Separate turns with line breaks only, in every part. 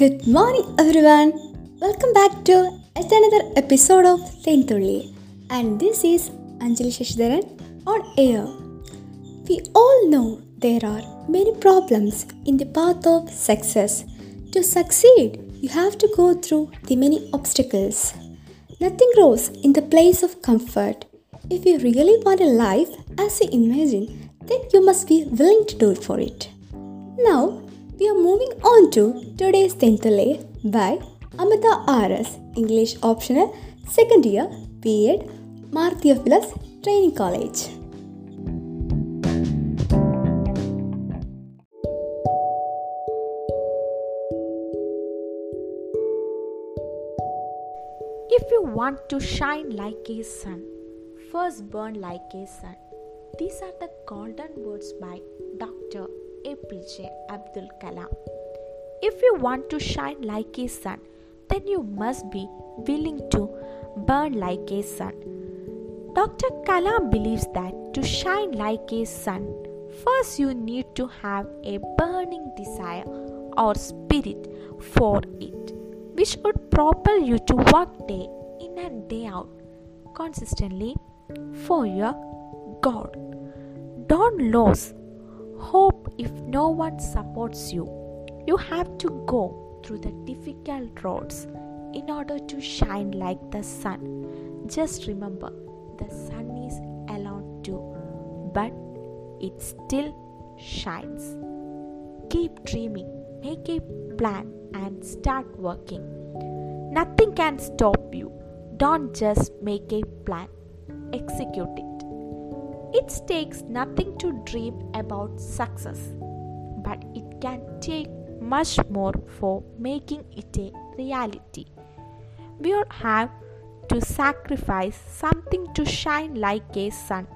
Good morning, everyone. Welcome back to yet another episode of Tentulli, and this is Anjali Shashidharan on air. We all know there are many problems in the path of success. To succeed, you have to go through the many obstacles. Nothing grows in the place of comfort. If you really want a life as you imagine, then you must be willing to do it for it. Now, we are moving on to today's Tentale by Amita RS, English Optional, Second Year, B.Ed, Marthiophilas Training College.
If you want to shine like a sun, first burn like a sun. These are the golden words by Dr. APJ Abdul Kalam. If you want to shine like a sun, then you must be willing to burn like a sun. Dr. Kalam believes that to shine like a sun, first you need to have a burning desire or spirit for it, which would propel you to work day in and day out consistently for your God. Don't lose hope if no one supports you. You have to go through the difficult roads in order to shine like the sun. Just remember, the sun is alone too, but it still shines. Keep dreaming, make a plan, and start working. Nothing can stop you. Don't just make a plan, execute it. It takes nothing to dream about success, but it can take much more for making it a reality. We all have to sacrifice something to shine like a sun.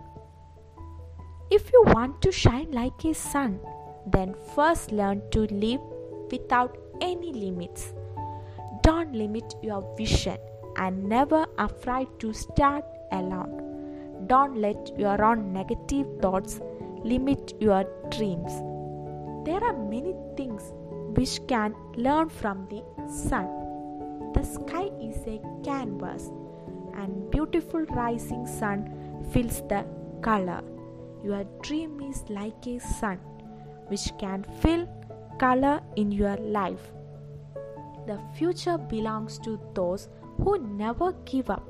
If you want to shine like a sun, then first learn to live without any limits. Don't limit your vision and never afraid to start alone. Don't let your own negative thoughts limit your dreams. There are many things which can learn from the sun. The sky is a canvas and beautiful rising sun fills the color. Your dream is like a sun which can fill color in your life. The future belongs to those who never give up.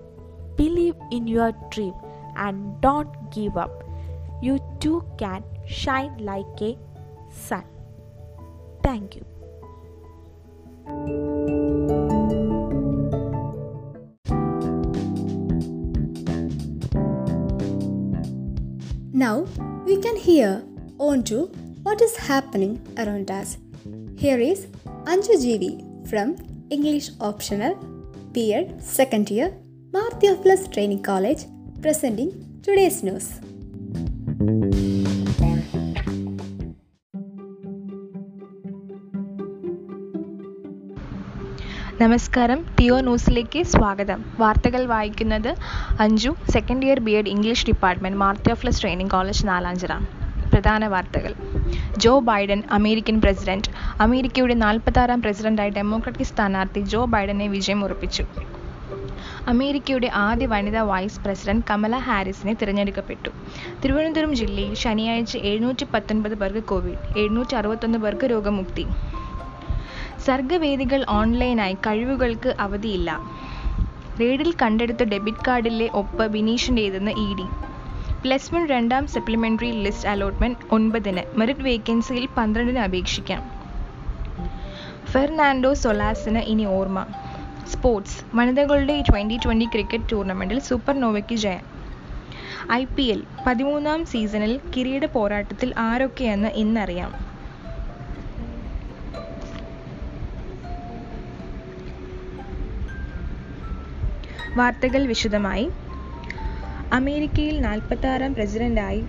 Believe in your dream and don't give up. You too can shine like a sun. Thank you.
Now, we can hear on to what is happening around us. Here is Anju Jeevi from English Optional, B.Ed, Second Year, Marthiophilas Training College, presenting today's news
നമസ്കാരം ടിയോ ന്യൂസിലേക്ക് സ്വാഗതം. വാർത്തകൾ വായിക്കുന്നത് Anju second year B Ed English department Marthiophilas training college Nalanchira. പ്രധാന വാർത്തകൾ. Joe Biden American president. അമേരിക്കയുടെ നാൽപ്പത്താറാം പ്രസിഡന്റായി ഡെമോക്രാറ്റിക് സ്ഥാനാർത്ഥി ജോ ബൈഡനെ വിജയം ഉറപ്പിച്ചു. അമേരിക്കയുടെ ആദ്യ വനിതാ വൈസ് പ്രസിഡന്റ് കമല ഹാരിസിനെ തിരഞ്ഞെടുക്കപ്പെട്ടു. തിരുവനന്തപുരം ജില്ലയിൽ ശനിയാഴ്ച എഴുന്നൂറ്റി പത്തൊൻപത് പേർക്ക് കോവിഡ് എഴുന്നൂറ്റി അറുപത്തൊന്ന് പേർക്ക് രോഗമുക്തി. സർഗവേദികൾ ഓൺലൈനായി കഴിവുകൾക്ക് അവധിയില്ല. റെയ്ഡിൽ കണ്ടെടുത്ത ഡെബിറ്റ് കാർഡിലെ ഒപ്പ് ബിനീഷിന്റേതെന്ന് ഇ ഡി. പ്ലസ് വൺ രണ്ടാം സപ്ലിമെന്ററി ലിസ്റ്റ് അലോട്ട്മെന്റ് ഒൻപതിന് മെറിറ്റ് വേക്കൻസിയിൽ പന്ത്രണ്ടിന് അപേക്ഷിക്കാം. ഫെർണാൻഡോ സൊലാസിന് ഇനി ഓർമ്മ. സ്പോർട്സ് വനിതകളുടെ ട്വന്റി ട്വന്റി ക്രിക്കറ്റ് ടൂർണമെന്റിൽ സൂപ്പർ നോവയ്ക്ക് ജയം. ഐ പി എൽ പതിമൂന്നാം സീസണിൽ കിരീട പോരാട്ടത്തിൽ ആരൊക്കെയെന്ന് ഇന്നറിയാം. വാർത്തകൾ വിശദമായി. അമേരിക്കയിൽ നാൽപ്പത്താറാം പ്രസിഡന്റായി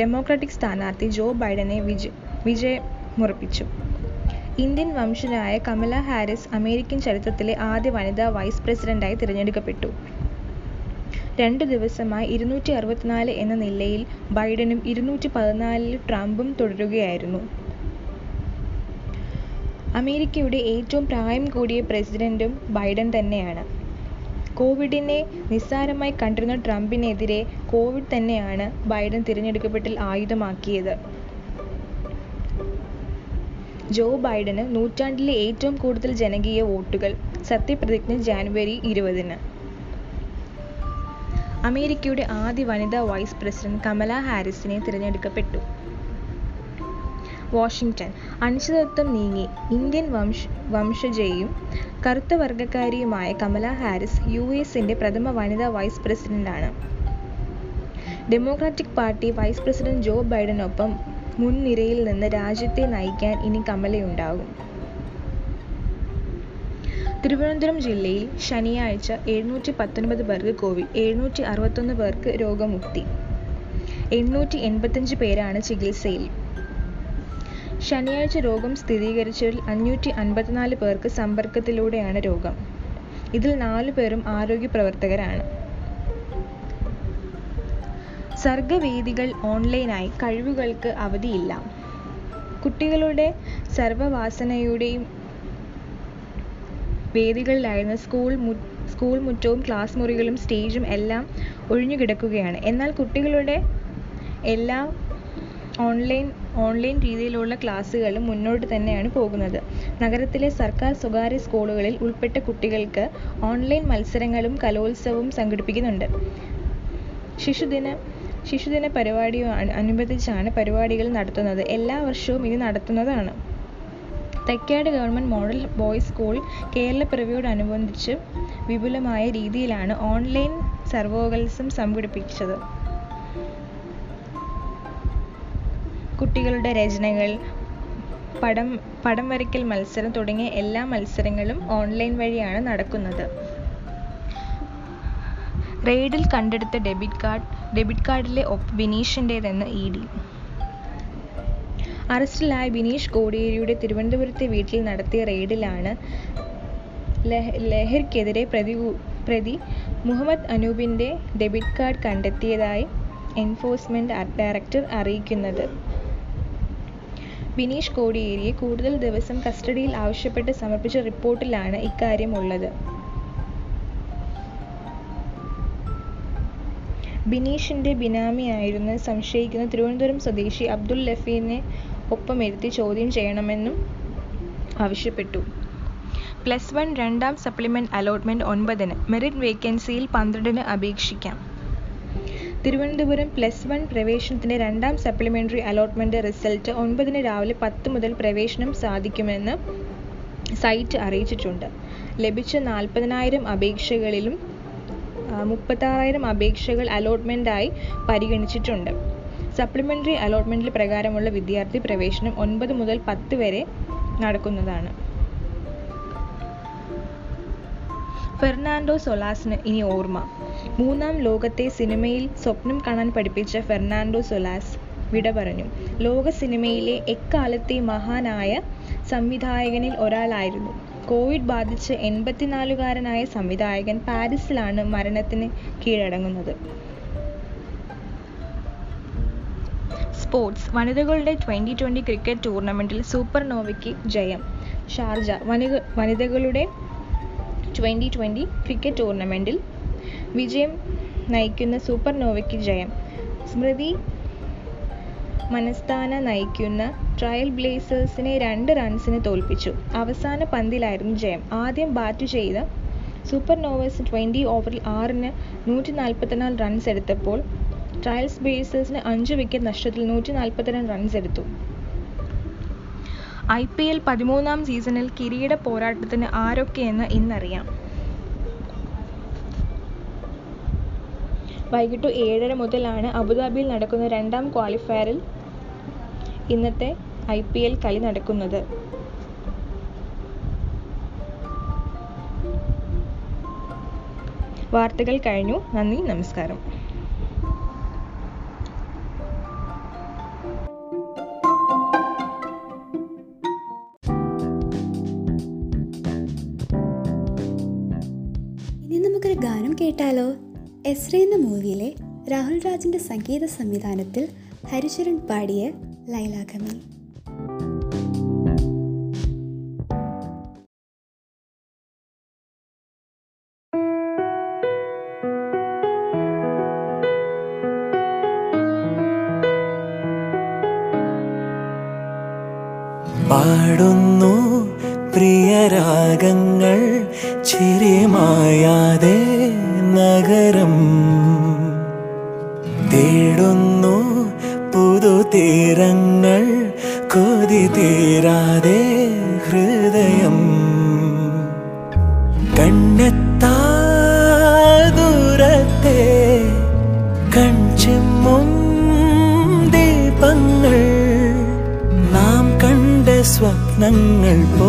ഡെമോക്രാറ്റിക് സ്ഥാനാർത്ഥി ജോ ബൈഡനെ വിജയ് വിജയമുറപ്പിച്ചു. ഇന്ത്യൻ വംശജനായ കമല ഹാരിസ് അമേരിക്കൻ ചരിത്രത്തിലെ ആദ്യ വനിതാ വൈസ് പ്രസിഡന്റായി തിരഞ്ഞെടുക്കപ്പെട്ടു. രണ്ട് ദിവസമായി ഇരുന്നൂറ്റി അറുപത്തിനാല് എന്ന നിലയിൽ ബൈഡനും ഇരുന്നൂറ്റി പതിനാലിൽ ട്രംപും തുടരുകയായിരുന്നു. അമേരിക്കയുടെ ഏറ്റവും പ്രായം കൂടിയ പ്രസിഡന്റും ബൈഡൻ തന്നെയാണ്. കോവിഡിനെ നിസ്സാരമായി കണ്ടിരുന്ന ട്രംപിനെതിരെ കോവിഡ് തന്നെയാണ് ബൈഡൻ തിരഞ്ഞെടുക്കപ്പെട്ടിൽ ആയുധമാക്കിയത്. ജോ ബൈഡന് നൂറ്റാണ്ടിലെ ഏറ്റവും കൂടുതൽ ജനകീയ വോട്ടുകൾ. സത്യപ്രതിജ്ഞ ജാനുവരി ഇരുപതിന്. അമേരിക്കയുടെ ആദ്യ വനിതാ വൈസ് പ്രസിഡന്റ് കമല ഹാരിസിനെ തിരഞ്ഞെടുക്കപ്പെട്ടു. വാഷിംഗ്ടൺ. അനിശ്ചിതത്വം നീങ്ങി. ഇന്ത്യൻ വംശ വംശജയും കറുത്ത വർഗക്കാരിയുമായ കമല ഹാരിസ് യു എസിന്റെ പ്രഥമ വനിതാ വൈസ് പ്രസിഡന്റാണ്. Democratic party vice president Joe ബൈഡനൊപ്പം മുൻനിരയിൽ നിന്ന് രാജ്യത്തെ നയിക്കാൻ ഇനി കമലയുണ്ടാകും. തിരുവനന്തപുരം ജില്ലയിൽ ശനിയാഴ്ച എഴുന്നൂറ്റി പത്തൊൻപത് പേർക്ക് കോവിഡ് എഴുന്നൂറ്റി അറുപത്തൊന്ന് പേർക്ക് രോഗമുക്തി എണ്ണൂറ്റി എൺപത്തഞ്ച് പേരാണ് ചികിത്സയിൽ. ശനിയാഴ്ച രോഗം സ്ഥിരീകരിച്ചവരിൽ അഞ്ഞൂറ്റി അൻപത്തിനാല് പേർക്ക് സമ്പർക്കത്തിലൂടെയാണ് രോഗം. ഇതിൽ നാല് പേരും ആരോഗ്യ പ്രവർത്തകരാണ്. സർഗവേദികൾ ഓൺലൈനായി കഴിവുകൾക്ക് അവധിയില്ല. കുട്ടികളുടെ സർവവാസനയുടെയും വേദികളിലായിരുന്ന സ്കൂൾ മു സ്കൂൾ മുറ്റവും ക്ലാസ് മുറികളും സ്റ്റേജും എല്ലാം ഒഴിഞ്ഞുകിടക്കുകയാണ്. എന്നാൽ കുട്ടികളുടെ എല്ലാ ഓൺലൈൻ ഓൺലൈൻ രീതിയിലുള്ള ക്ലാസ്സുകളും മുന്നോട്ട് തന്നെയാണ് പോകുന്നത്. നഗരത്തിലെ സർക്കാർ സ്വകാര്യ സ്കൂളുകളിൽ ഉൾപ്പെട്ട കുട്ടികൾക്ക് ഓൺലൈൻ മത്സരങ്ങളും കലോത്സവവും സംഘടിപ്പിക്കുന്നുണ്ട്. ശിശുദിന ശിശുദിന പരിപാടി അനുബന്ധിച്ചാണ് പരിപാടികൾ നടത്തുന്നത്. എല്ലാ വർഷവും ഇത് നടത്തുന്നതാണ്. Thycaud government model boys school കേരളപ്പിറവിയോടനുബന്ധിച്ച് വിപുലമായ രീതിയിലാണ് ഓൺലൈൻ സർവോകൽസം സംഘടിപ്പിച്ചത്. കുട്ടികളുടെ രചനകൾ പടം പടം വരയ്ക്കൽ മത്സരം തുടങ്ങിയ എല്ലാ മത്സരങ്ങളും ഓൺലൈൻ വഴിയാണ് നടക്കുന്നത്. റെയ്ഡിൽ കണ്ടെടുത്ത ഡെബിറ്റ് കാർഡ് ഡെബിറ്റ് കാർഡിലെ ഒപ്പ് ബിനീഷിന്റേതെന്ന് ഇ ഡി. അറസ്റ്റിലായ ബിനീഷ് കോടിയേരിയുടെ തിരുവനന്തപുരത്തെ വീട്ടിൽ നടത്തിയ റെയ്ഡിലാണ് ലഹ ലഹരിക്കെതിരെ പ്രതി പ്രതി മുഹമ്മദ് അനൂപിന്റെ ഡെബിറ്റ് കാർഡ് കണ്ടെത്തിയതായി എൻഫോഴ്സ്മെന്റ് ഡയറക്ടർ അറിയിക്കുന്നത്. ബിനീഷ് കോടിയേരിയെ കൂടുതൽ ദിവസം കസ്റ്റഡിയിൽ ആവശ്യപ്പെട്ട് സമർപ്പിച്ച റിപ്പോർട്ടിലാണ് ഇക്കാര്യം ബിനീഷിന്റെ ബിനാമിയായിരുന്ന് സംശയിക്കുന്ന തിരുവനന്തപുരം സ്വദേശി അബ്ദുൽ ലഫീനെ ഒപ്പമിരുത്തി ചോദ്യം ചെയ്യണമെന്നും ആവശ്യപ്പെട്ടു. പ്ലസ് വൺ രണ്ടാം സപ്ലിമെന്റ് അലോട്ട്മെന്റ് ഒൻപതിന് മെറിറ്റ് വേക്കൻസിയിൽ പന്ത്രണ്ടിന് അപേക്ഷിക്കാം. തിരുവനന്തപുരം പ്ലസ് വൺ പ്രവേശനത്തിന്റെ രണ്ടാം സപ്ലിമെന്ററി അലോട്ട്മെന്റ് റിസൾട്ട് ഒൻപതിന് രാവിലെ പത്ത് മുതൽ പ്രവേശനം സാധിക്കുമെന്ന് സൈറ്റ് അറിയിച്ചിട്ടുണ്ട്. ലഭിച്ച നാൽപ്പതിനായിരം അപേക്ഷകളിലും മുപ്പത്താറായിരം അപേക്ഷകൾ അലോട്ട്മെന്റായി പരിഗണിച്ചിട്ടുണ്ട്. സപ്ലിമെന്ററി അലോട്ട്മെന്റിൽ പ്രകാരമുള്ള വിദ്യാർത്ഥി പ്രവേശനം ഒൻപത് മുതൽ പത്ത് വരെ നടക്കുന്നതാണ്. ഫെർണാണ്ടോ സൊലാസിന് ഇനി ഓർമ്മ. മൂന്നാം ലോകത്തെ സിനിമയിൽ സ്വപ്നം കാണാൻ പഠിപ്പിച്ച ഫെർണാണ്ടോ സൊലാസ് വിട പറഞ്ഞു. ലോക സിനിമയിലെ എക്കാലത്തെ മഹാനായ സംവിധായകനിൽ ഒരാളായിരുന്നു. കോവിഡ് ബാധിച്ച് എൺപത്തിനാലുകാരനായ സംവിധായകൻ പാരീസിലാണ് മരണത്തിന് കീഴടങ്ങുന്നത്. സ്പോർട്സ് വനിതകളുടെ ട്വന്റി ട്വന്റി ക്രിക്കറ്റ് ടൂർണമെന്റിൽ സൂപ്പർ നോവയ്ക്ക് ജയം. ഷാർജ വനിക വനിതകളുടെ ട്വന്റി ട്വന്റി ക്രിക്കറ്റ് ടൂർണമെന്റിൽ വിജയം നയിക്കുന്ന സൂപ്പർ നോവയ്ക്ക് ജയം. സ്മൃതി മനസ്ഥാന നയിക്കുന്ന ട്രയൽ ബ്ലേസേഴ്സിനെ രണ്ട് റൺസിന് തോൽപ്പിച്ചു. അവസാന പന്തിലായിരുന്നു ജയം. ആദ്യം ബാറ്റ് ചെയ്ത സൂപ്പർ നോവേഴ്സ് ട്വന്റി ഓവറിൽ ആറിന് നൂറ്റി നാൽപ്പത്തിനാല് റൺസ് എടുത്തപ്പോൾ ട്രയൽസ് ബ്ലേസേഴ്സിന് അഞ്ച് വിക്കറ്റ് നഷ്ടത്തിൽ നൂറ്റി നാൽപ്പത്തിരണ്ട് റൺസ് എടുത്തു. ഐ പി എൽ പതിമൂന്നാം സീസണിൽ കിരീട പോരാട്ടത്തിന് ആരൊക്കെയെന്ന് ഇന്നറിയാം. വൈകിട്ട് ഏഴര മുതലാണ് അബുദാബിയിൽ നടക്കുന്ന രണ്ടാം ക്വാളിഫയറിൽ ഇന്നത്തെ ഐ പി എൽ കളി നടക്കുന്നത്. വാർത്തകൾ കഴിഞ്ഞു. നന്ദി നമസ്കാരം.
ഗാനം കേട്ടാലോ? എസ്ര എന്ന മൂവിയിലെ രാഹുൽ രാജിന്റെ സംഗീത സംവിധാനത്തിൽ ഹരിചരൺ പാടിയ ലൈലാഗമി
ദീപങ്ങൾ. നാം കണ്ട സ്വപ്നങ്ങൾ പോ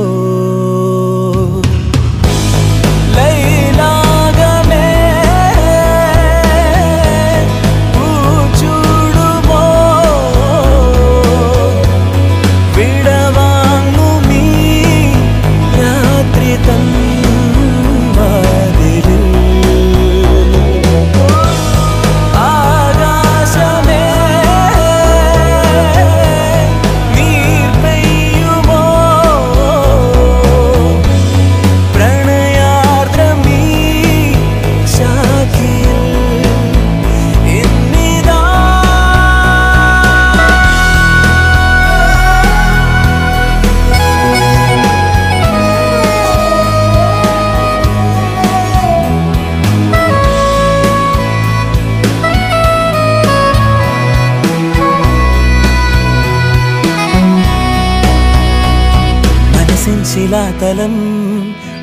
ശിലാതലം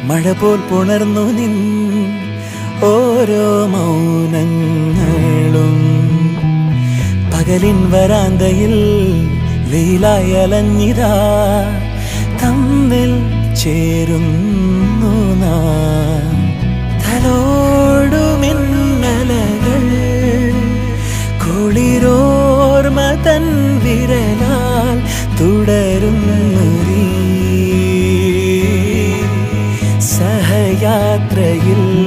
മഴ പോൽ പുണർന്നു നിൻ ഓരോ മൗനങ്ങളും. പകലിൻ വരാന്തയിൽ വെയിലായി അലഞ്ഞിതാ തമ്മിൽ ചേരുന്നു തലോടുമിന്നലകൾ കുളിരോർമ തൻ വിരലാൽ തുടരുന്നു നീ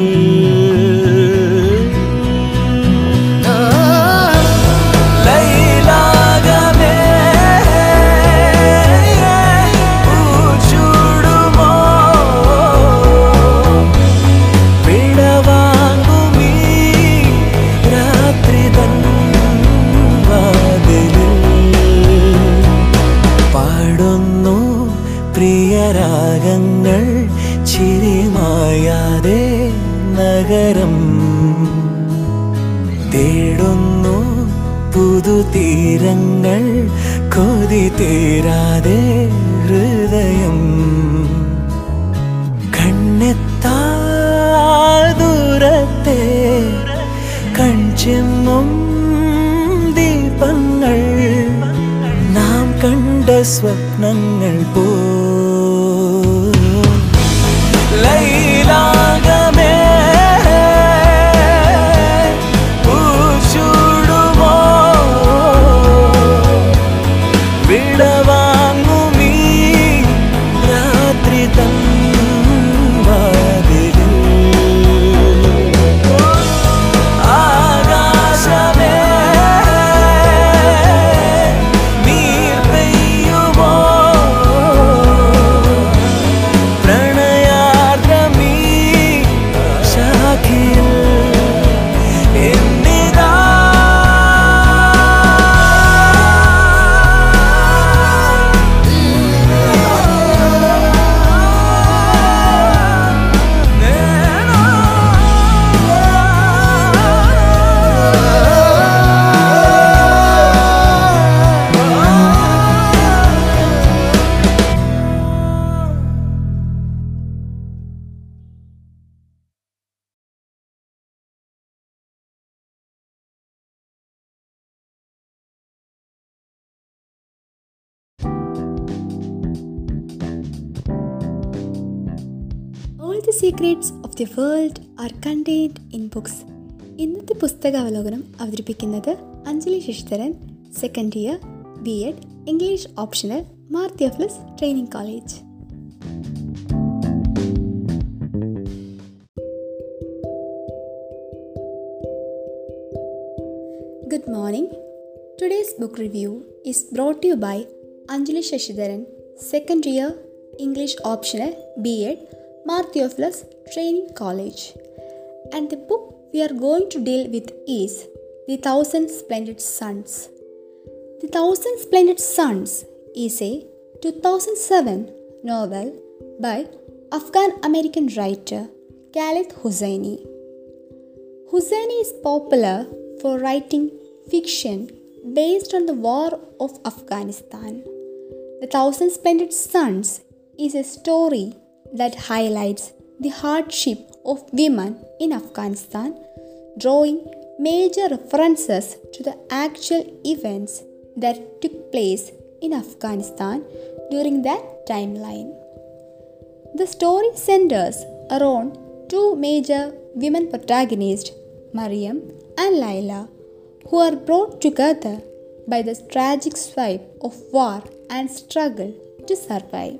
All the secrets of the world are contained in books ഇന്നത്തെ പുസ്തകാവലോകനം അവതരിപ്പിക്കുന്നത് Anjali Sasidharan second year B Ed English optional മാർത്തിയഫ്ലസ് training college Good morning. Today's book review is brought to you by Anjali Shashidharan, second year English optional B.Ed, Marthioflus Training College. And the book we are going to deal with is The Thousand Splendid Suns. The Thousand Splendid Suns is a 2007 novel by Afghan American writer Khalid Hosseini. Hosseini is popular for writing fiction based on the war of Afghanistan. The Thousand Splendid Suns is a story that highlights the hardship of women in Afghanistan, drawing major references to the actual events that took place in Afghanistan during that timeline. The story centers around two major women protagonists, Mariam and Laila, who are brought together by the tragic swipe of war and struggle to survive.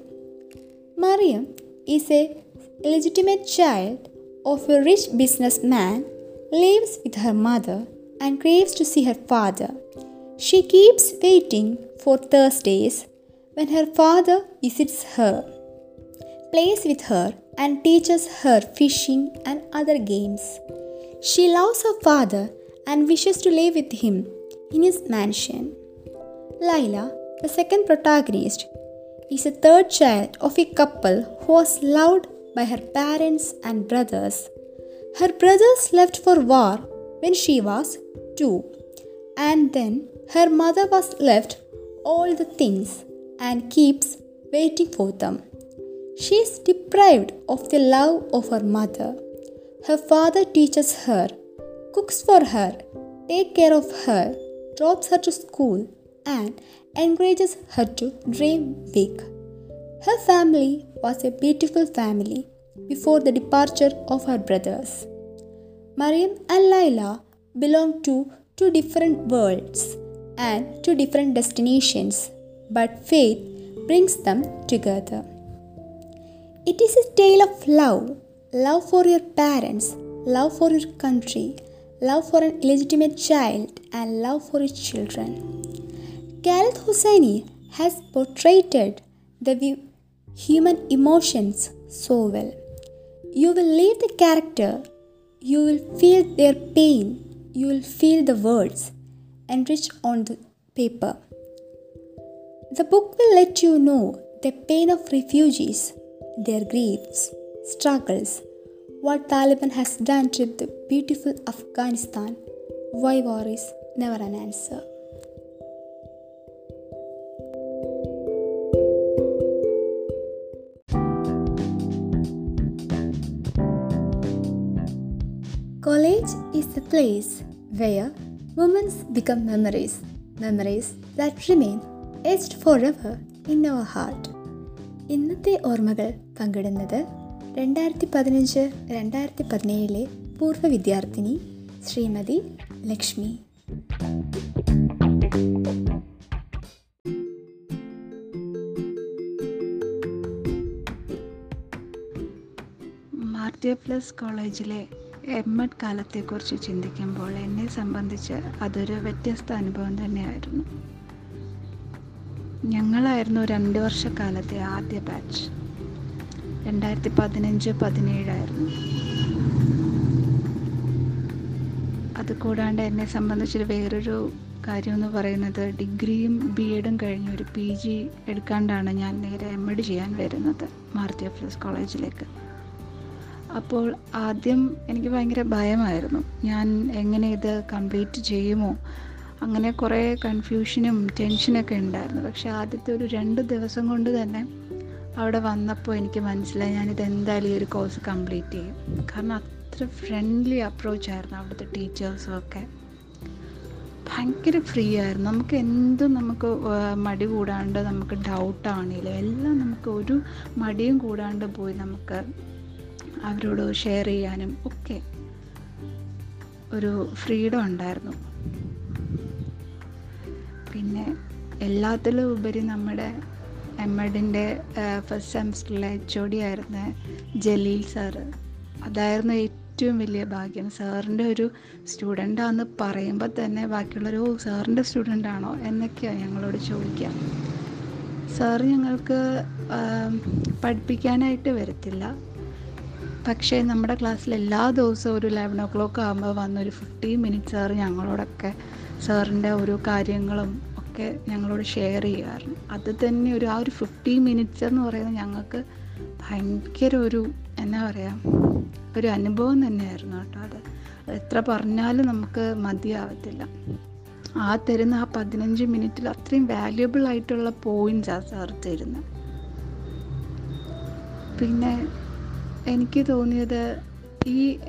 Mariam is a illegitimate child of a rich businessman, lives with her mother, and craves to see her father. She keeps waiting for Thursdays when her father visits her, plays with her, and teaches her fishing and other games. She loves her father and wishes to live with him in his mansion. Laila, the second protagonist, is a third child of a couple who was loved by her parents and brothers. Her brothers left for war when she was two, and then her mother was left all the things and keeps waiting for them. She is deprived of the love of her mother. Her father teaches her, cooks for her, takes care of her, drops her to school, and encourages her to dream big. Her family was a beautiful family before the departure of her brothers. Mariam and Laila belong to two different worlds and two different destinations, but faith brings them together. It is a tale of love love for your parents, love for your country, love for an illegitimate child, and love for your children. Khaled Hosseini has portrayed the human emotions so well. You will leave the character, you will feel their pain, you will feel the words enriched on the paper. The book will let you know the pain of refugees, their griefs, struggles, what Taliban has done to the beautiful Afghanistan, why war is never an answer. College is the place where moments become memories, memories that remain etched forever in our heart. ഇന്നത്തെ ഓർമ്മകൾ പങ്കിടുന്നത് രണ്ടായിരത്തി പതിനഞ്ച് രണ്ടായിരത്തി പതിനേഴിലെ പൂർവ വിദ്യാർത്ഥിനി Shrimati Lakshmi
Martheophilus കോളേജിലെ എം എഡ് കാലത്തെക്കുറിച്ച് ചിന്തിക്കുമ്പോൾ എന്നെ സംബന്ധിച്ച് അതൊരു വ്യത്യസ്ത അനുഭവം തന്നെയായിരുന്നു. ഞങ്ങളായിരുന്നു രണ്ട് വർഷക്കാലത്തെ ആദ്യ ബാച്ച്. രണ്ടായിരത്തി പതിനഞ്ച് പതിനേഴായിരുന്നു. അതുകൂടാണ്ട് എന്നെ സംബന്ധിച്ചൊരു വേറൊരു കാര്യം എന്ന് പറയുന്നത് ഡിഗ്രിയും ബി എഡും കഴിഞ്ഞ് ഒരു പി ജി എടുക്കാണ്ടാണ് ഞാൻ നേരെ എം എഡ് ചെയ്യാൻ വരുന്നത് മാർത്തിയ പ്ലസ് കോളേജിലേക്ക്. അപ്പോൾ ആദ്യം എനിക്ക് ഭയങ്കര ഭയമായിരുന്നു. ഞാൻ എങ്ങനെ ഇത് കംപ്ലീറ്റ് ചെയ്യുമോ? അങ്ങനെ കുറേ കൺഫ്യൂഷനും ടെൻഷനൊക്കെ ഉണ്ടായിരുന്നു. പക്ഷേ ആദ്യത്തെ ഒരു രണ്ട് ദിവസം കൊണ്ട് തന്നെ അവിടെ വന്നപ്പോൾ എനിക്ക് മനസ്സിലായി ഞാനിത് എന്തായാലും ഈ ഒരു കോഴ്സ് കംപ്ലീറ്റ് ചെയ്യും. കാരണം അത്ര ഫ്രണ്ട്ലി അപ്രോച്ചായിരുന്നു അവിടുത്തെ ടീച്ചേഴ്സും ഒക്കെ. ഭയങ്കര ഫ്രീ ആയിരുന്നു. നമുക്ക് എന്തും നമുക്ക് മടി കൂടാണ്ട് നമുക്ക് ഡൗട്ടാണെങ്കിലും എല്ലാം നമുക്ക് ഒരു മടിയും കൂടാണ്ട് പോയി നമുക്ക് അവരോട് ഷെയർ ചെയ്യാനും ഒക്കെ ഒരു ഫ്രീഡം ഉണ്ടായിരുന്നു. പിന്നെ എല്ലാത്തിലും ഉപരി നമ്മുടെ എം എഡിന്റെ ഫസ്റ്റ് സെമസ്റ്ററിലെ എച്ച് ഒ ഡി ആയിരുന്ന ജലീൽ സാറ് അതായിരുന്നു ഏറ്റവും വലിയ ഭാഗ്യം. സാറിന്റെ ഒരു സ്റ്റുഡന്റാന്ന് പറയുമ്പോൾ തന്നെ ബാക്കിയുള്ളൊരു സാറിന്റെ സ്റ്റുഡന്റ് ആണോ? എന്നൊക്കെയാണ് ഞങ്ങളോട് ചോദിക്കുക സാർ ഞങ്ങൾക്ക് പഠിപ്പിക്കാനായിട്ട് വരത്തില്ല. പക്ഷേ നമ്മുടെ ക്ലാസ്സിൽ എല്ലാ ദിവസവും ഒരു ലെവൻ ഒ ക്ലോക്ക് ആകുമ്പോൾ വന്നൊരു ഫിഫ്റ്റീൻ മിനിറ്റ്സ് സാറ് ഞങ്ങളോടൊക്കെ സാറിന്റെ ഓരോ കാര്യങ്ങളും ഒക്കെ ഞങ്ങളോട് ഷെയർ ചെയ്യുമായിരുന്നു അത് തന്നെ ഒരു ആ ഒരു ഫിഫ്റ്റീൻ മിനിറ്റ്സ് എന്ന് പറയുന്നത് ഞങ്ങൾക്ക് ഭയങ്കര ഒരു എന്നാ പറയുക ഒരു അനുഭവം തന്നെയായിരുന്നു കേട്ടോ അത്. എത്ര പറഞ്ഞാലും നമുക്ക് മതിയാവത്തില്ല. ആ തരുന്ന ആ പതിനഞ്ച് മിനിറ്റിൽ അത്രയും വാല്യുബിൾ ആയിട്ടുള്ള പോയിന്റ്സ് ആ സാർ തരുന്നത് പിന്നെ എനിക്ക് തോന്നിയത് ഈ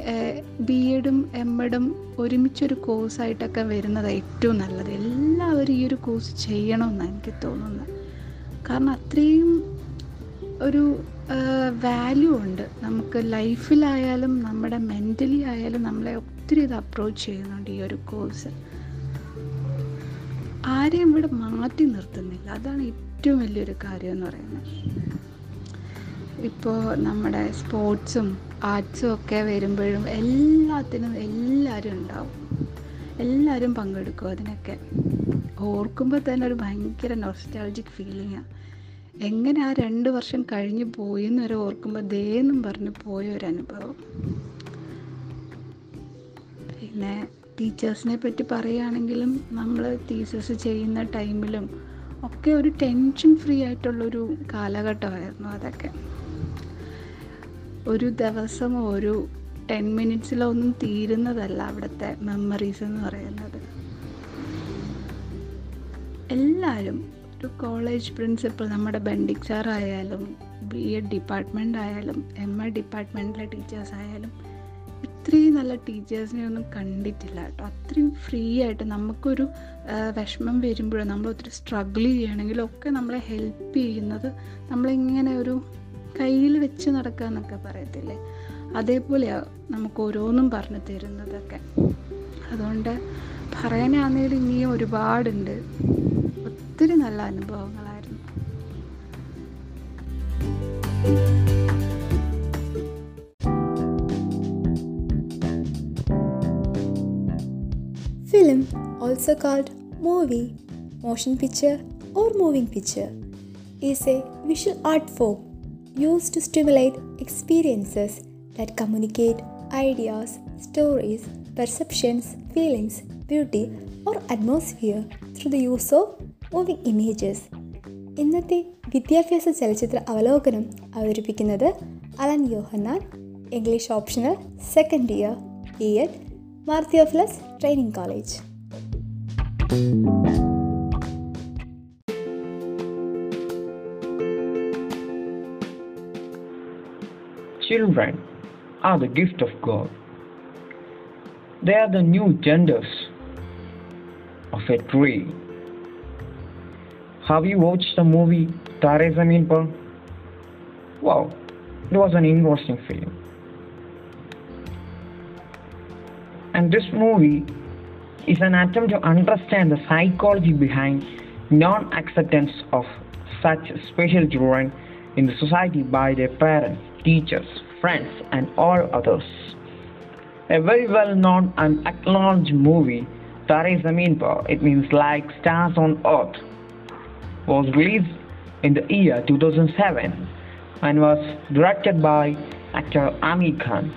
ബി എഡും എം എഡും ഒരുമിച്ചൊരു കോഴ്സായിട്ടൊക്കെ വരുന്നത് ഏറ്റവും നല്ലത്. എല്ലാവരും ഈ ഒരു കോഴ്സ് ചെയ്യണമെന്നാണ് എനിക്ക് തോന്നുന്നത് കാരണം അത്രയും ഒരു വാല്യൂ ഉണ്ട്. നമുക്ക് ലൈഫിലായാലും നമ്മുടെ മെന്റലി ആയാലും നമ്മളെ ഒത്തിരി ഇത് അപ്രോച്ച് ചെയ്യുന്നുണ്ട് ഈ ഒരു കോഴ്സ്. ആരെയും ഇവിടെ മാറ്റി നിർത്തുന്നില്ല. അതാണ് ഏറ്റവും വലിയൊരു കാര്യം എന്ന് പറയുന്നത്. ഇപ്പോൾ നമ്മുടെ സ്പോർട്സും ആർട്സും ഒക്കെ വരുമ്പോഴും എല്ലാത്തിനും എല്ലാവരും ഉണ്ടാവും. എല്ലാവരും പങ്കെടുക്കും അതിനൊക്കെ. ഓർക്കുമ്പോൾ തന്നെ ഒരു ഭയങ്കര നൊസ്റ്റാൾജിക് ഫീലിങ്ങാണ് എങ്ങനെ ആ രണ്ട് വർഷം കഴിഞ്ഞ് പോയി എന്നൊരു ഓർക്കുമ്പോൾ ദേന്നും പറഞ്ഞ് പോയ ഒരു അനുഭവം. പിന്നെ ടീച്ചേഴ്സിനെ പറ്റി പറയുകയാണെങ്കിലും നമ്മൾ ടീച്ചേഴ്സ് ചെയ്യുന്ന ടൈമിലും ഒക്കെ ഒരു ടെൻഷൻ ഫ്രീ ആയിട്ടുള്ളൊരു കാലഘട്ടമായിരുന്നു അതൊക്കെ. ഒരു ദിവസം ഒരു ടെൻ മിനിറ്റ്സിലൊന്നും തീരുന്നതല്ല അവിടുത്തെ മെമ്മറീസ് എന്ന് പറയുന്നത്. എല്ലാവരും ഒരു കോളേജ് പ്രിൻസിപ്പൽ നമ്മുടെ ബെൻഡിക് ആയാലും ബി എഡ് ഡിപ്പാർട്ട്മെന്റ് ആയാലും എം എ ഡിപ്പാർട്ട്മെന്റിലെ ടീച്ചേഴ്സ് ആയാലും ഇത്രയും നല്ല ടീച്ചേഴ്സിനെ ഒന്നും കണ്ടിട്ടില്ല കേട്ടോ. അത്രയും ഫ്രീ ആയിട്ട് നമുക്കൊരു വിഷമം വരുമ്പോഴോ നമ്മൾ ഒത്തിരി സ്ട്രഗിൾ ചെയ്യണമെങ്കിലും ഒക്കെ നമ്മളെ ഹെൽപ്പ് ചെയ്യുന്നത് നമ്മളിങ്ങനെ ഒരു കയ്യിൽ വെച്ച് നടക്കുക എന്നൊക്കെ പറയത്തില്ലേ? അതേപോലെയാണ് നമുക്ക് ഓരോന്നും പറഞ്ഞു തരുന്നതൊക്കെ. അതുകൊണ്ട് പറയാനാണെങ്കിൽ ഇനിയും ഒരുപാടുണ്ട്. ഒത്തിരി നല്ല അനുഭവങ്ങളായിരുന്നു.
Film also called movie motion picture or moving picture, is a visual art form. Used to stimulate experiences that communicate ideas, stories, perceptions, feelings, beauty, or atmosphere through the use of moving images. ഇന്നത്തെ വിദ്യാഭ്യാസ ചലച്ചിത്ര അവലോകനം അവതരിപ്പിക്കുന്നത് Alan Yohannan English optional second year B Ed Martheophilus training college
Children are the gift of God. They are the new genders of a tree. Have you watched the movie Tare Zameen Par? Wow, it was an interesting film. And this movie is an attempt to understand the psychology behind non acceptance of such special children in the society by their parents, teachers, friends, and all others. A very well known and acknowledged movie, Tare Zameen Par, it means like stars on earth, was released in the year 2007 and was directed by actor Amir Khan.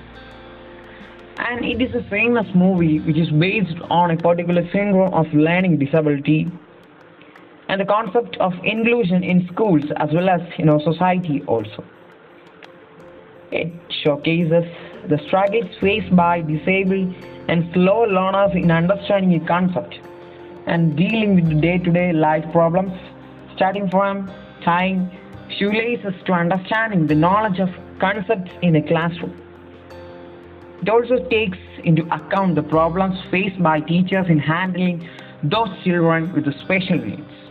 And it is a famous movie which is based on a particular syndrome of learning disability and the concept of inclusion in schools as well as you know society also. It showcases the struggles faced by disabled and slow learners in understanding a concept and dealing with day-to-day life problems, starting from tying shoelaces to understanding the knowledge of concepts in a classroom. It also takes into account the problems faced by teachers in handling those children with special needs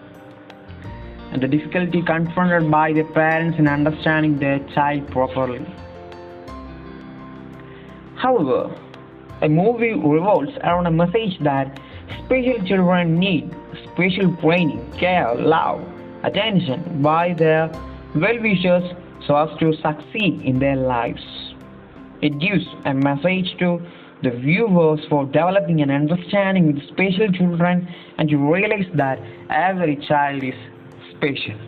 and the difficulty confronted by the parents in understanding their child properly. However, a movie revolves around a message that special children need special training, care, love, attention by their well-wishers so as to succeed in their lives. It gives a message to the viewers for developing an understanding with special children and to realize that every child is special.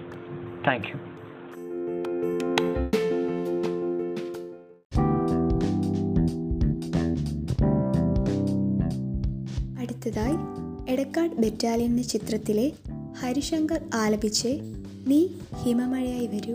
Thank you.
Palakkad battalion എന്ന ചിത്രത്തിലെ
ഹരിശങ്കർ ആലപിച്ച് നീ ഹിമമഴയായി വരൂ.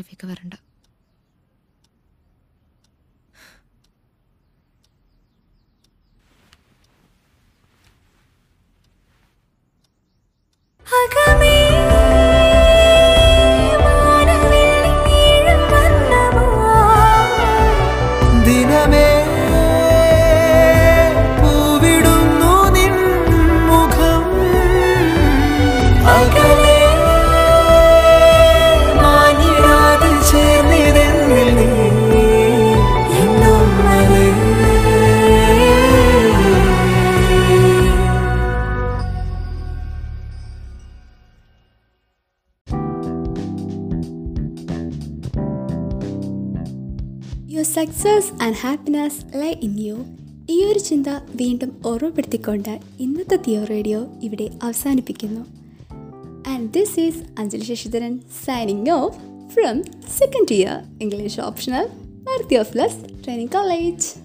ഷെഫിക്ക് വരണ്ട.
അകമേ
happiness lie in U ഈ ഒരു ചിന്ത വീണ്ടും ഓർമ്മപ്പെടുത്തിക്കൊണ്ട് ഇന്നത്തെ തിയോ റേഡിയോ ഇവിടെ അവസാനിപ്പിക്കുന്നു. And this is Anjali Sasidharan signing off from second year English optional Martheophilus training college